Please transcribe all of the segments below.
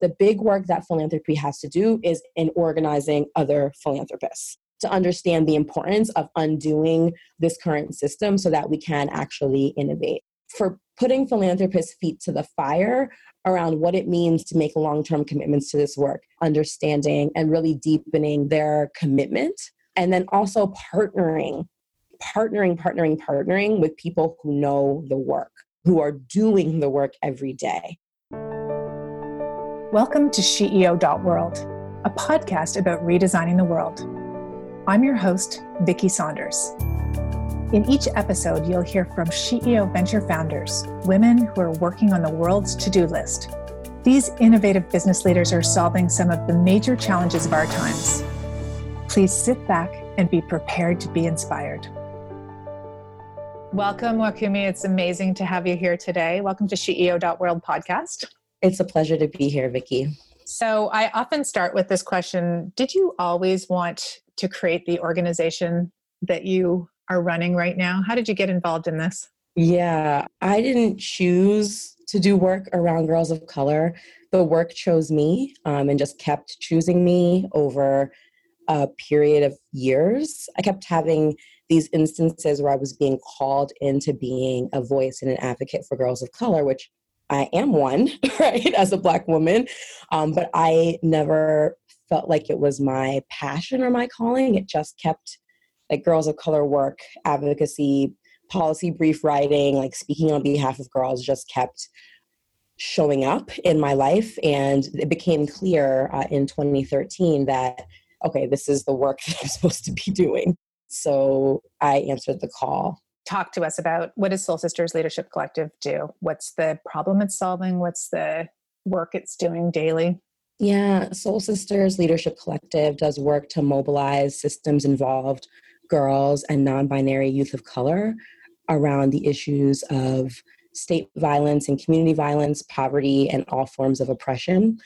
The big work that philanthropy has to do is in organizing other philanthropists to understand the importance of undoing this current system so that we can actually innovate. For putting philanthropists' feet to the fire around what it means to make long term commitments to this work, understanding and really deepening their commitment, and then also partnering, partnering, partnering, partnering with people who know the work, who are doing the work every day. Welcome to SheEO.world, a podcast about redesigning the world. I'm your host, Vicki Saunders. In each episode, you'll hear from SheEO venture founders, women who are working on the world's to do list. These innovative business leaders are solving some of the major challenges of our times. Please sit back and be prepared to be inspired. Welcome, Wakumi. It's amazing to have you here today. Welcome to SheEO.world podcast. It's a pleasure to be here, Vicki. So, I often start with this question Did you always want to create the organization that you are running right now? How did you get involved in this? Yeah, I didn't choose to do work around girls of color. The work chose me um, and just kept choosing me over a period of years. I kept having these instances where I was being called into being a voice and an advocate for girls of color, which I am one, right, as a Black woman. Um, but I never felt like it was my passion or my calling. It just kept like girls of color work, advocacy, policy brief writing, like speaking on behalf of girls just kept showing up in my life. And it became clear uh, in 2013 that, okay, this is the work that I'm supposed to be doing. So I answered the call talk to us about what does Soul Sisters Leadership Collective do? What's the problem it's solving? What's the work it's doing daily? Yeah, Soul Sisters Leadership Collective does work to mobilize systems involved girls and non binary youth of color around the issues of state violence and community violence, poverty, and all forms of oppression.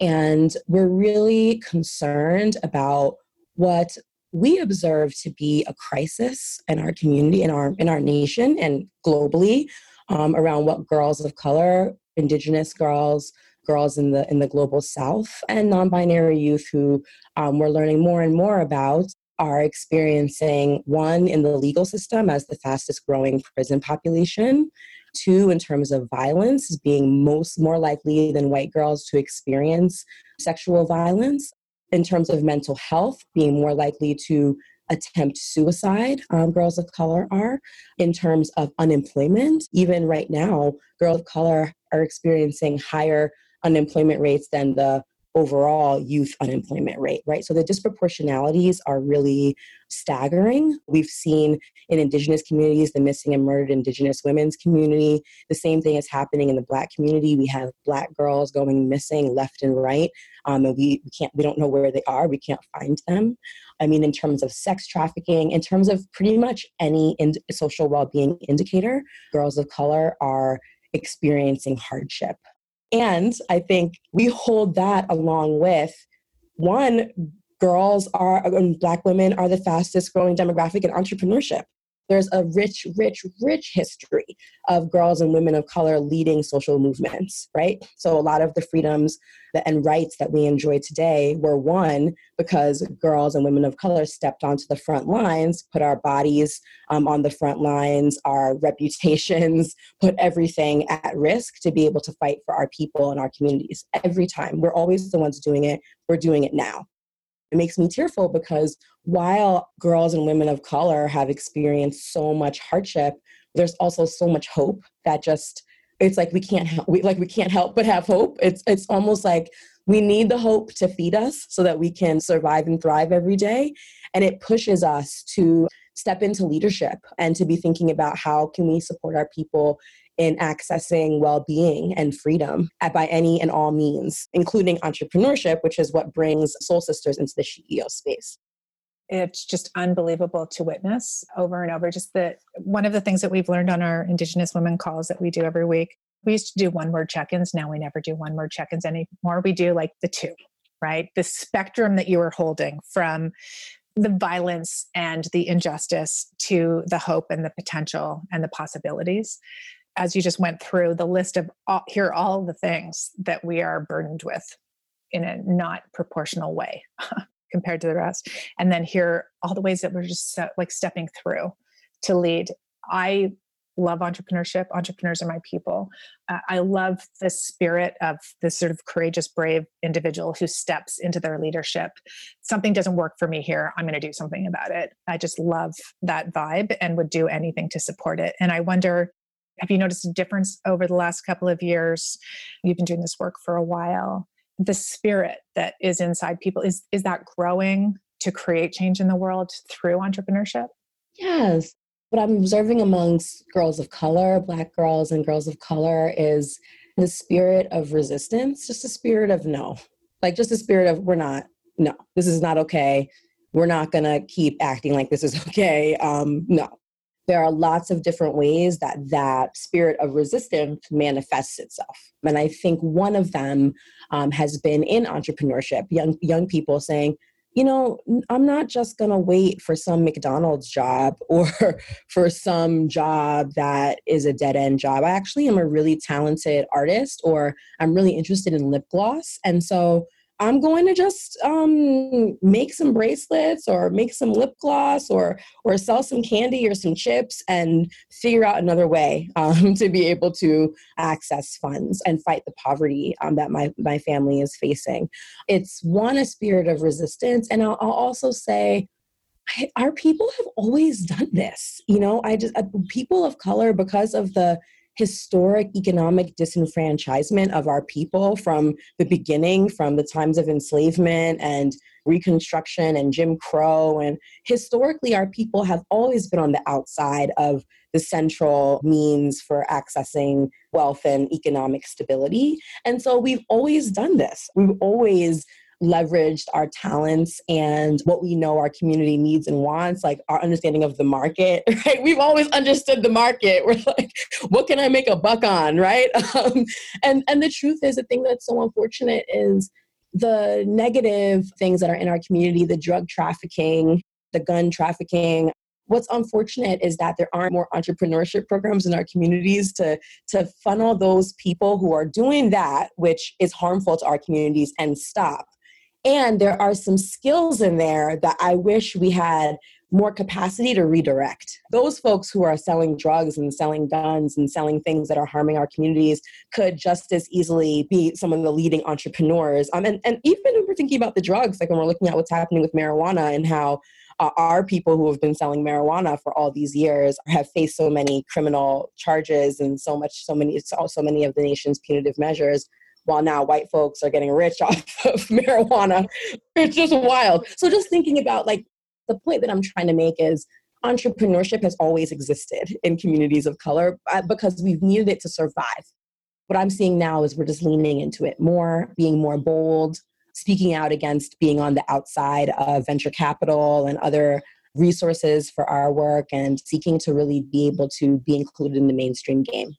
And we're really concerned about what we observe to be a crisis in our community, in our in our nation, and globally um, around what girls of color, Indigenous girls, girls in the in the global South, and non-binary youth who um, we're learning more and more about are experiencing one in the legal system as the fastest growing prison population two in terms of violence being most more likely than white girls to experience sexual violence in terms of mental health, being more likely to attempt suicide, um, girls of color are. In terms of unemployment, even right now, girls of color are experiencing higher unemployment rates than the overall youth unemployment rate, right? So the disproportionalities are really staggering. We've seen in Indigenous communities, the missing and murdered Indigenous women's community. The same thing is happening in the Black community. We have Black girls going missing left and right, um, and we, we can't, we don't know where they are. We can't find them. I mean, in terms of sex trafficking, in terms of pretty much any social well-being indicator, girls of color are experiencing hardship. And I think we hold that along with one, girls are, and Black women are the fastest growing demographic in entrepreneurship there's a rich, rich, rich history of girls and women of color leading social movements, right? So a lot of the freedoms and rights that we enjoy today were won because girls and women of color stepped onto the front lines, put our bodies um, on the front lines, our reputations, put everything at risk to be able to fight for our people and our communities every time. We're always the ones doing it. We're doing it now. It makes me tearful because while girls and women of color have experienced so much hardship, there's also so much hope that just it's like we can't help we like we can't help but have hope. It's it's almost like we need the hope to feed us so that we can survive and thrive every day and it pushes us to step into leadership and to be thinking about how can we support our people in accessing well-being and freedom by any and all means, including entrepreneurship, which is what brings Soul Sisters into the SheEO space it's just unbelievable to witness over and over. Just that one of the things that we've learned on our Indigenous women calls that we do every week, we used to do one word check ins. Now we never do one word check ins anymore. We do like the two, right? The spectrum that you are holding from the violence and the injustice to the hope and the potential and the possibilities as you just went through the list of all, here are all the things that we are burdened with in a not proportional way compared to the rest. And then here all the ways that we're just like stepping through to lead. I love entrepreneurship. Entrepreneurs are my people. Uh, i love the spirit of this sort of courageous brave individual who steps into their leadership. Something doesn't work for me here i'm going to do something about it. I just love that vibe and would do anything to support it. And i wonder have you noticed a difference over the last couple of years? You've been doing this work for a while. The spirit that is inside people is is that growing to create change in the world through entrepreneurship? Yes. What i'm observing amongst girls of color black girls and girls of color is the spirit of resistance just a spirit of no. Like just a spirit of we're not no. This is not okay. We're not going to keep acting like this is okay. Um no there are lots of different ways that that spirit of resistance manifests itself. And i think one of them um, has been in entrepreneurship young young people saying you know i'm not just going to wait for some mcdonald's job or for some job that is a dead end job. I actually am a really talented artist or i'm really interested in lip gloss. And so I'm going to just um, make some bracelets or make some lip gloss or or sell some candy or some chips and figure out another way um, to be able to access funds and fight the poverty um, that my my family is facing. It's one a spirit of resistance, and I'll, I'll also say. our people have always done this. You know, I just, uh, people of color, because of the historic economic disenfranchisement of our people from the beginning, from the times of enslavement and Reconstruction and Jim Crow. And historically, our people have always been on the outside of the central means for accessing wealth and economic stability. And so we've always done this. We've always leveraged our talents and what we know our community needs and wants, like our understanding of the market, right? We've always understood the market. We're like, what can I make a buck on, right? Um, and and the truth is, the thing that's so unfortunate is the negative things that are in our community, the drug trafficking, the gun trafficking. What's unfortunate is that there aren't more entrepreneurship programs in our communities to, to funnel those people who are doing that, which is harmful to our communities, and stop and there are some skills in there that I wish we had more capacity to redirect. Those folks who are selling drugs and selling guns and selling things that are harming our communities could just as easily be some of the leading entrepreneurs. Um, and, and even if we're thinking about the drugs, like when we're looking at what's happening with marijuana and how uh, our people who have been selling marijuana for all these years have faced so many criminal charges and so much, so many, so, so many of the nation's punitive measures while now white folks are getting rich off of marijuana. It's just wild. So just thinking about like the point that I'm trying to make is entrepreneurship has always existed in communities of color uh, because we've needed it to survive. What I'm seeing now is we're just leaning into it more, being more bold, speaking out against being on the outside of venture capital and other resources for our work and seeking to really be able to be included in the mainstream game.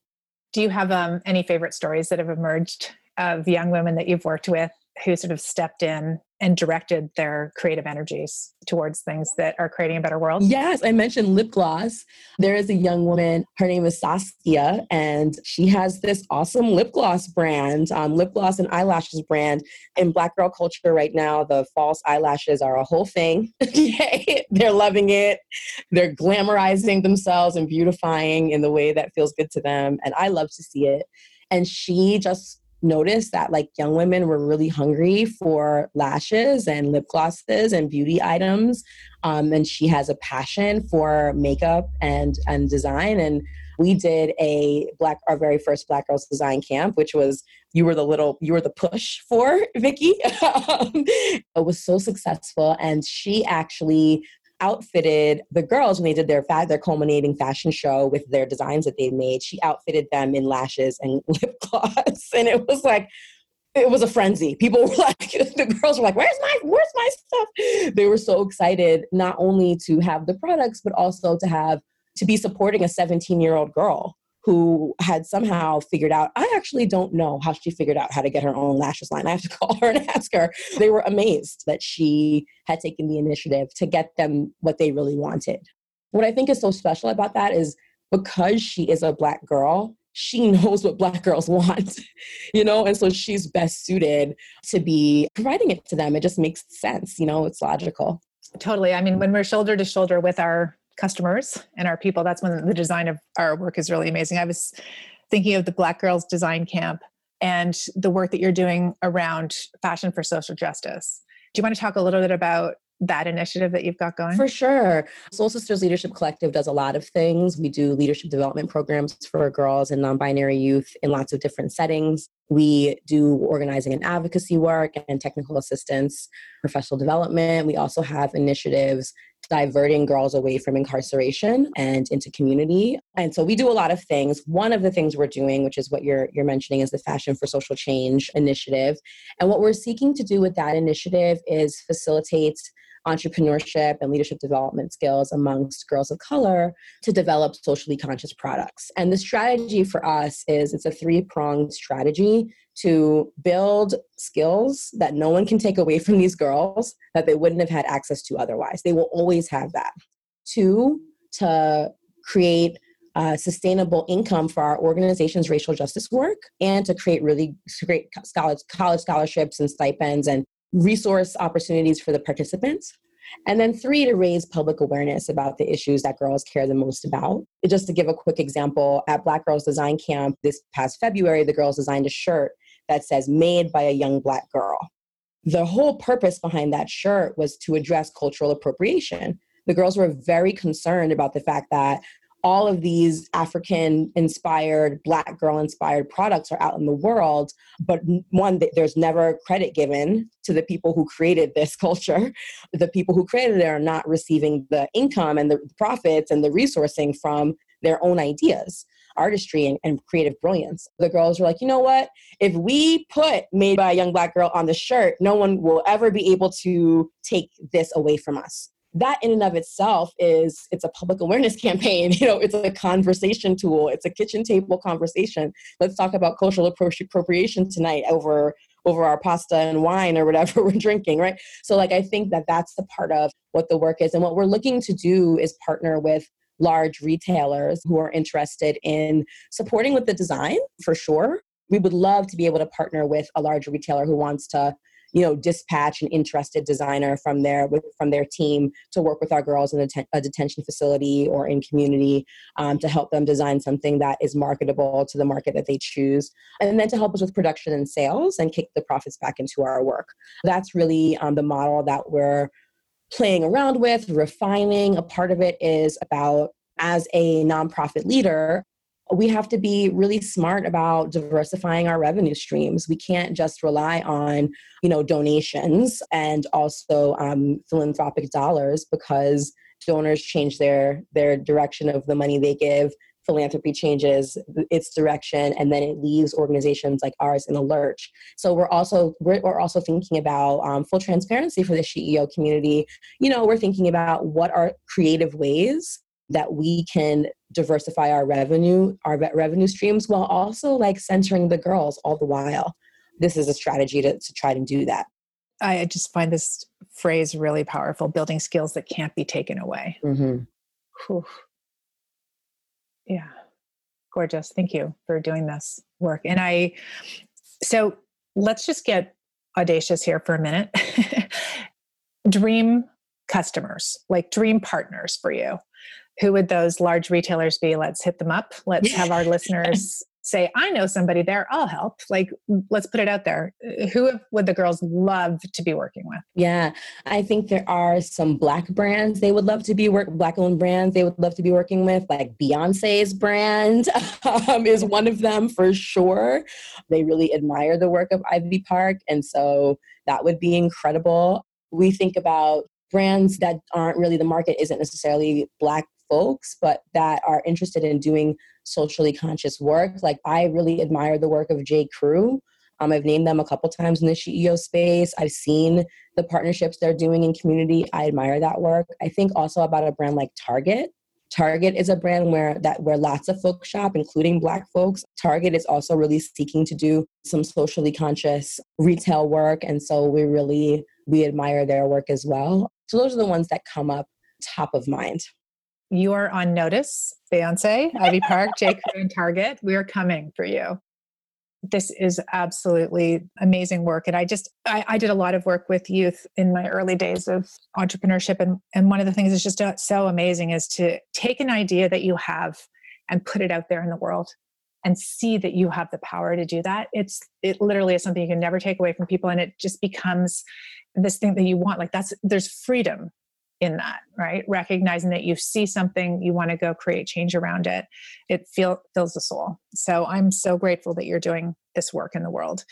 Do you have um, any favorite stories that have emerged of young women that you've worked with who sort of stepped in and directed their creative energies towards things that are creating a better world? Yes, I mentioned lip gloss. There is a young woman, her name is Saskia, and she has this awesome lip gloss brand, um, lip gloss and eyelashes brand. In Black girl culture right now, the false eyelashes are a whole thing. They're loving it. They're glamorizing themselves and beautifying in the way that feels good to them. And I love to see it. And she just noticed that like young women were really hungry for lashes and lip glosses and beauty items um, and she has a passion for makeup and and design and we did a black our very first black girls design camp which was you were the little you were the push for Vicki. Um, it was so successful and she actually outfitted the girls when they did their fa- their culminating fashion show with their designs that they made. She outfitted them in lashes and lip gloss, and it was like it was a frenzy. People were like, the girls were like, "Where's my Where's my stuff?" They were so excited not only to have the products, but also to have to be supporting a 17 year old girl who had somehow figured out, I actually don't know how she figured out how to get her own lashes line. I have to call her and ask her. They were amazed that she had taken the initiative to get them what they really wanted. What I think is so special about that is because she is a black girl, she knows what black girls want you know and so she's best suited to be providing it to them it just makes sense you know it's logical totally i mean when we're shoulder to shoulder with our customers and our people that's when the design of our work is really amazing i was thinking of the black girls design camp and the work that you're doing around fashion for social justice do you want to talk a little bit about that initiative that you've got going? For sure. Soul Sisters Leadership Collective does a lot of things. We do leadership development programs for girls and non binary youth in lots of different settings. We do organizing and advocacy work and technical assistance, professional development. We also have initiatives diverting girls away from incarceration and into community. And so we do a lot of things. One of the things we're doing, which is what you're you're mentioning, is the Fashion for Social Change initiative. And what we're seeking to do with that initiative is facilitate entrepreneurship and leadership development skills amongst girls of color to develop socially conscious products. And the strategy for us is it's a three pronged strategy to build skills that no one can take away from these girls that they wouldn't have had access to otherwise. They will always have that. Two, to create uh, sustainable income for our organization's racial justice work and to create really great college, college scholarships and stipends and resource opportunities for the participants. And then three, to raise public awareness about the issues that girls care the most about. Just to give a quick example, at Black Girls Design Camp this past February, the girls designed a shirt that says, Made by a Young Black Girl. The whole purpose behind that shirt was to address cultural appropriation. The girls were very concerned about the fact that all of these African inspired, Black girl inspired products are out in the world, but one, there's never credit given to the people who created this culture. The people who created it are not receiving the income and the profits and the resourcing from their own ideas artistry and, and, creative brilliance. The girls were like, you know what? If we put made by a young black girl on the shirt, no one will ever be able to take this away from us that in and of itself is it's a public awareness campaign you know it's a conversation tool it's a kitchen table conversation. Let's talk about cultural appropriation tonight over over our pasta and wine or whatever we're drinking right? So like i think that that's the part of what the work is and what we're looking to do is partner with large retailers who are interested in supporting with the design for sure. We would love to be able to partner with a large retailer who wants to you know dispatch an interested designer from their from their team to work with our girls in a, te- a detention facility or in community um, to help them design something that is marketable to the market that they choose and then to help us with production and sales and kick the profits back into our work. That's really um, the model that we're playing around with refining. A part of it is about as a nonprofit leader we have to be really smart about diversifying our revenue streams. We can't just rely on, you know, donations and also um, philanthropic dollars because donors change their their direction of the money they give. Philanthropy changes its direction, and then it leaves organizations like ours in a lurch. So we're also we're, we're also thinking about um, full transparency for the SheEO community. You know, we're thinking about what are creative ways that we can diversify our revenue our revenue streams while also like centering the girls all the while. This is a strategy to, to try to do that. I just find this phrase really powerful building skills that can't be taken away. Mm-hmm. yeah. Gorgeous. Thank you for doing this work. And i so let's just get audacious here for a minute. Dream customers like dream partners for you who would those large retailers be? Let's hit them up. Let's have our listeners say, I know somebody there, I'll help. Like, let's put it out there. Who would the girls love to be working with? Yeah, I think there are some black brands they would love to be work black owned brands they would love to be working with. Like Beyonce's brand um, is one of them for sure. They really admire the work of Ivy Park, and so that would be incredible. We think about brands that aren't really the market isn't necessarily black folks, but that are interested in doing socially conscious work. Like I really admire the work of J. Crew. Um, I've named them a couple times in the SheEO space. I've seen the partnerships they're doing in community. I admire that work. I think also about a brand like Target. Target is a brand where that where lots of folks shop, including Black folks. Target is also really seeking to do some socially conscious retail work, and so we really we admire their work as well. So those are the ones that come up top of mind. You are on notice, Beyonce, Ivy Park, J. Crew, and Target. We are coming for you. This is absolutely amazing work. And I just, I, I, did a lot of work with youth in my early days of entrepreneurship. And, and one of the things that's just uh, so amazing is to take an idea that you have and put it out there in the world and see that you have the power to do that. It's, it literally is something you can never take away from people. And it just becomes this thing that you want. Like that's, there's freedom in that right? Recognizing that you see something you want to go create change around it it feel, fills the soul. So i'm so grateful that you're doing this work in the world.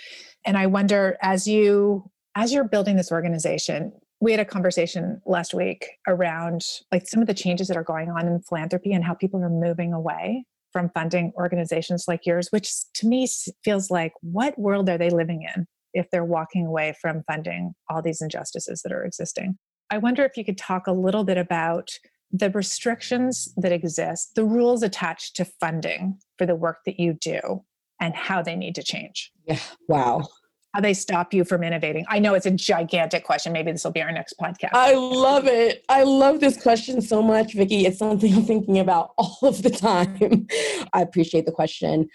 And i wonder as you as you're building this organization we had a conversation last week around like some of the changes that are going on in philanthropy and how people are moving away from funding organizations like yours which to me feels like what world are they living in if they're walking away from funding all these injustices that are existing I wonder if you could talk a little bit about the restrictions that exist, the rules attached to funding for the work that you do, and how they need to change. Yeah, wow. How they stop you from innovating. I know it's a gigantic question. Maybe this will be our next podcast. I love it. I love this question so much, Vicki. It's something I'm thinking about all of the time. I appreciate the question.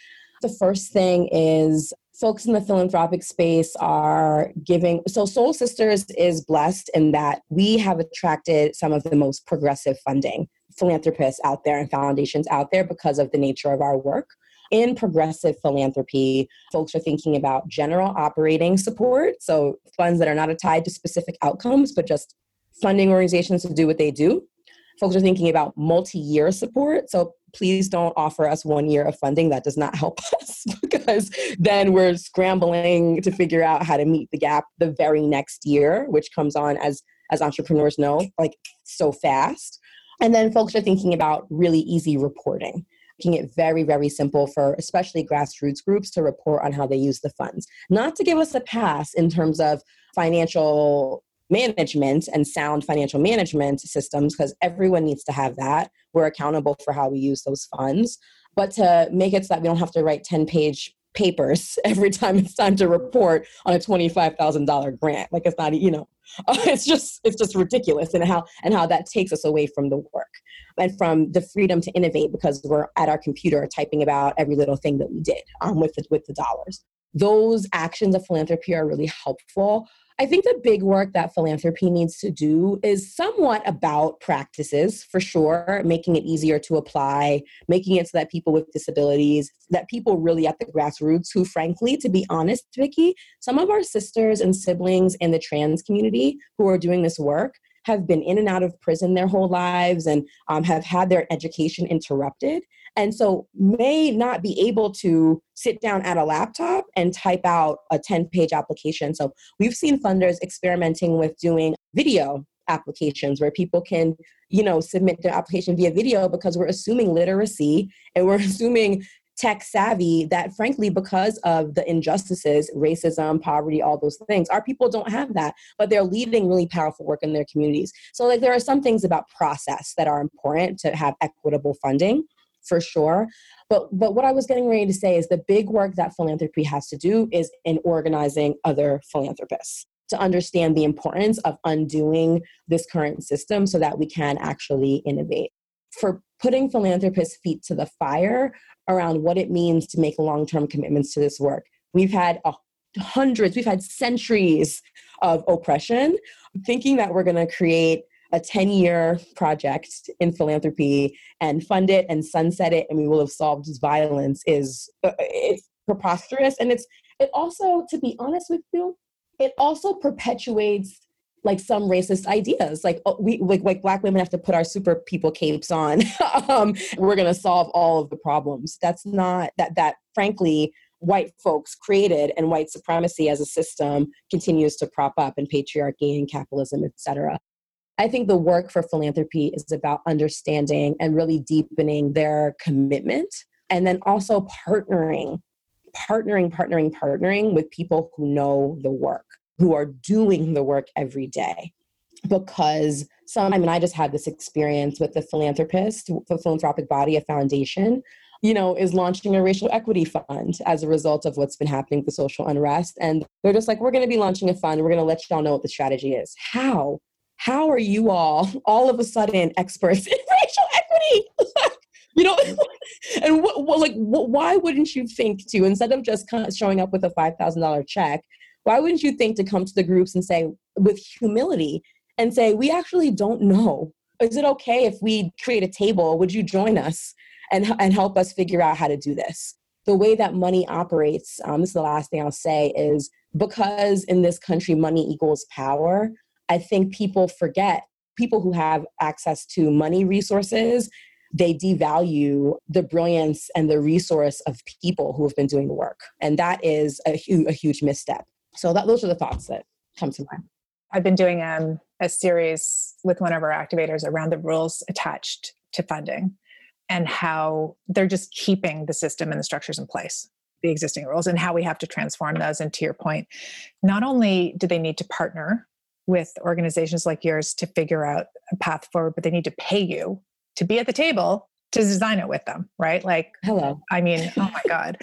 The first thing is folks in the philanthropic space are giving so soul sisters is blessed in that we have attracted some of the most progressive funding philanthropists out there and foundations out there because of the nature of our work. In progressive philanthropy folks are thinking about general operating support so funds that are not tied to specific outcomes but just funding organizations to do what they do. Folks are thinking about multi-year support so please don't offer us one year of funding. That does not help us because then we're scrambling to figure out how to meet the gap the very next year, which comes on as as entrepreneurs know, like so fast. And then folks are thinking about really easy reporting, making it very, very simple for especially grassroots groups to report on how they use the funds. Not to give us a pass in terms of financial management and sound financial management systems because everyone needs to have that. We're accountable for how we use those funds, but to make it so that we don't have to write 10 page papers every time it's time to report on a $25,000 grant. Like it's not, you know, it's just it's just ridiculous and how and how that takes us away from the work and from the freedom to innovate because we're at our computer typing about every little thing that we did um, with the, with the dollars. Those actions of philanthropy are really helpful I think the big work that philanthropy needs to do is somewhat about practices for sure, making it easier to apply, making it so that people with disabilities, that people really at the grassroots, who frankly, to be honest, Vicki, some of our sisters and siblings in the trans community who are doing this work have been in and out of prison their whole lives and um, have had their education interrupted and so may not be able to sit down at a laptop and type out a 10 page application. So we've seen funders experimenting with doing video applications where people can you know submit their application via video because we're assuming literacy and we're assuming tech savvy that frankly because of the injustices racism poverty all those things our people don't have that but they're leading really powerful work in their communities so like there are some things about process that are important to have equitable funding for sure. But but what I was getting ready to say is the big work that philanthropy has to do is in organizing other philanthropists to understand the importance of undoing this current system so that we can actually innovate. For putting philanthropists' feet to the fire around what it means to make long-term commitments to this work. We've had a hundreds, we've had centuries of oppression. Thinking that we're going to create a 10 year project in philanthropy and fund it and sunset it and we will have solved violence is uh, it's preposterous. And it's it also to be honest with you it also perpetuates like some racist ideas. Like oh, we like, like black women have to put our super people capes on. Um, we're going to solve all of the problems. That's not that that frankly white folks created and white supremacy as a system continues to prop up in patriarchy and capitalism et cetera I think the work for philanthropy is about understanding and really deepening their commitment and then also partnering, partnering, partnering, partnering with people who know the work, who are doing the work every day. Because some, I mean, I just had this experience with the philanthropist, the philanthropic body, a foundation, you know, is launching a racial equity fund as a result of what's been happening with the social unrest. And they're just like, we're going to be launching a fund. We're going to let y'all know what the strategy is. How? How are you all all of a sudden experts in racial equity you know, and what, what like what, why wouldn't you think to instead of just showing up with a five thousand dollar check, why wouldn't you think to come to the groups and say with humility and say we actually don't know. Is it okay if we create a table? Would you join us and and help us figure out how to do this? The way that money operates, um, this is the last thing I'll say, is because in this country money equals power. I think people forget people who have access to money resources they devalue the brilliance and the resource of people who have been doing the work. And that is a, hu- a huge misstep. So that, those are the thoughts that come to mind. I've been doing um, a series with one of our activators around the rules attached to funding and how they're just keeping the system and the structures in place the existing rules and how we have to transform those and to your point not only do they need to partner with organizations like yours to figure out a path forward but they need to pay you to be at the table to design it with them, right? Like, hello. I mean, oh my God.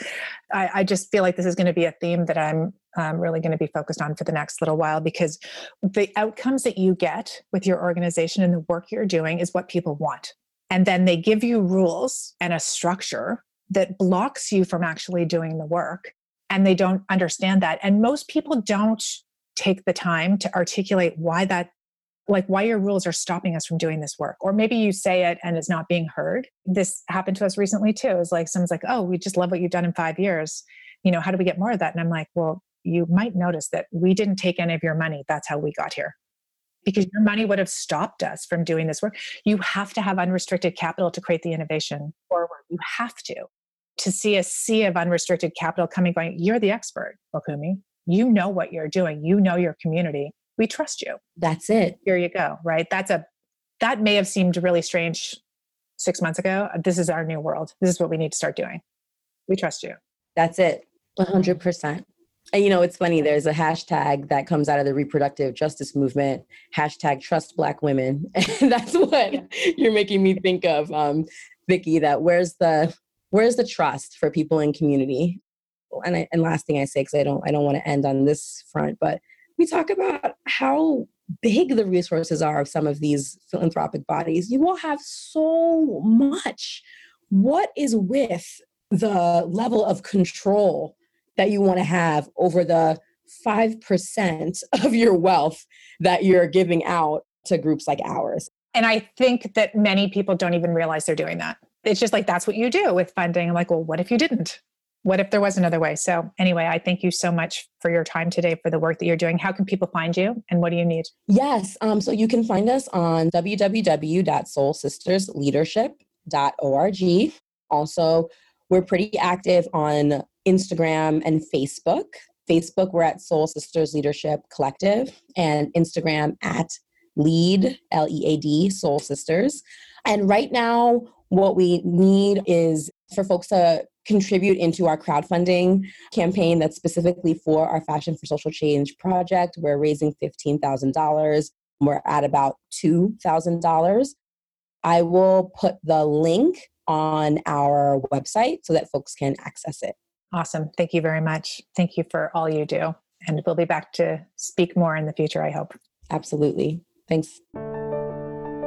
I, I just feel like this is going to be a theme that I'm um, really going to be focused on for the next little while because the outcomes that you get with your organization and the work you're doing is what people want. And then they give you rules and a structure that blocks you from actually doing the work. And they don't understand that. And most people don't take the time to articulate why that like why your rules are stopping us from doing this work. Or maybe you say it and it's not being heard. This happened to us recently too. It's like someone's like oh we just love what you've done in five years. You know how do we get more of that? And i'm like well you might notice that we didn't take any of your money. That's how we got here. Because your money would have stopped us from doing this work. You have to have unrestricted capital to create the innovation forward. You have to. To see a sea of unrestricted capital coming going you're the expert Wakumi you know what you're doing you know your community we trust you. That's it. Here you go. Right. That's a, that may have seemed really strange six months ago. This is our new world. This is what we need to start doing. We trust you. That's it. 100%. And you know, it's funny, there's a hashtag that comes out of the reproductive justice movement, hashtag trust black women. And that's what you're making me think of, um, Vicki, that where's the where's the trust for people in community? And I, and last thing I say, because I don't I don't want to end on this front, but we talk about how big the resources are of some of these philanthropic bodies. You will have so much. What is with the level of control that you want to have over the 5% of your wealth that you're giving out to groups like ours? And I think that many people don't even realize they're doing that. It's just like that's what you do with funding. I'm like, well, what if you didn't? What if there was another way? So, anyway, I thank you so much for your time today for the work that you're doing. How can people find you and what do you need? Yes. Um, so, you can find us on www.soulsistersleadership.org. Also, we're pretty active on Instagram and Facebook. Facebook, we're at Soul Sisters Leadership Collective, and Instagram at Lead, L E A D, Soul Sisters. And right now, what we need is for folks to contribute into our crowdfunding campaign that's specifically for our Fashion for Social Change project. We're raising $15,000. We're at about $2,000. I will put the link on our website so that folks can access it. Awesome. Thank you very much. Thank you for all you do. And we'll be back to speak more in the future, I hope. Absolutely. Thanks.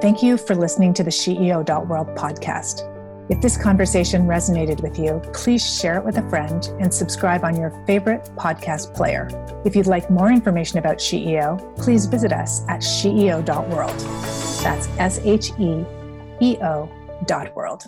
Thank you for listening to the SheEO.world podcast. If this conversation resonated with you, please share it with a friend and subscribe on your favorite podcast player. If you'd like more information about SheEO, please visit us at sheeo.world. That's S H E E O dot world.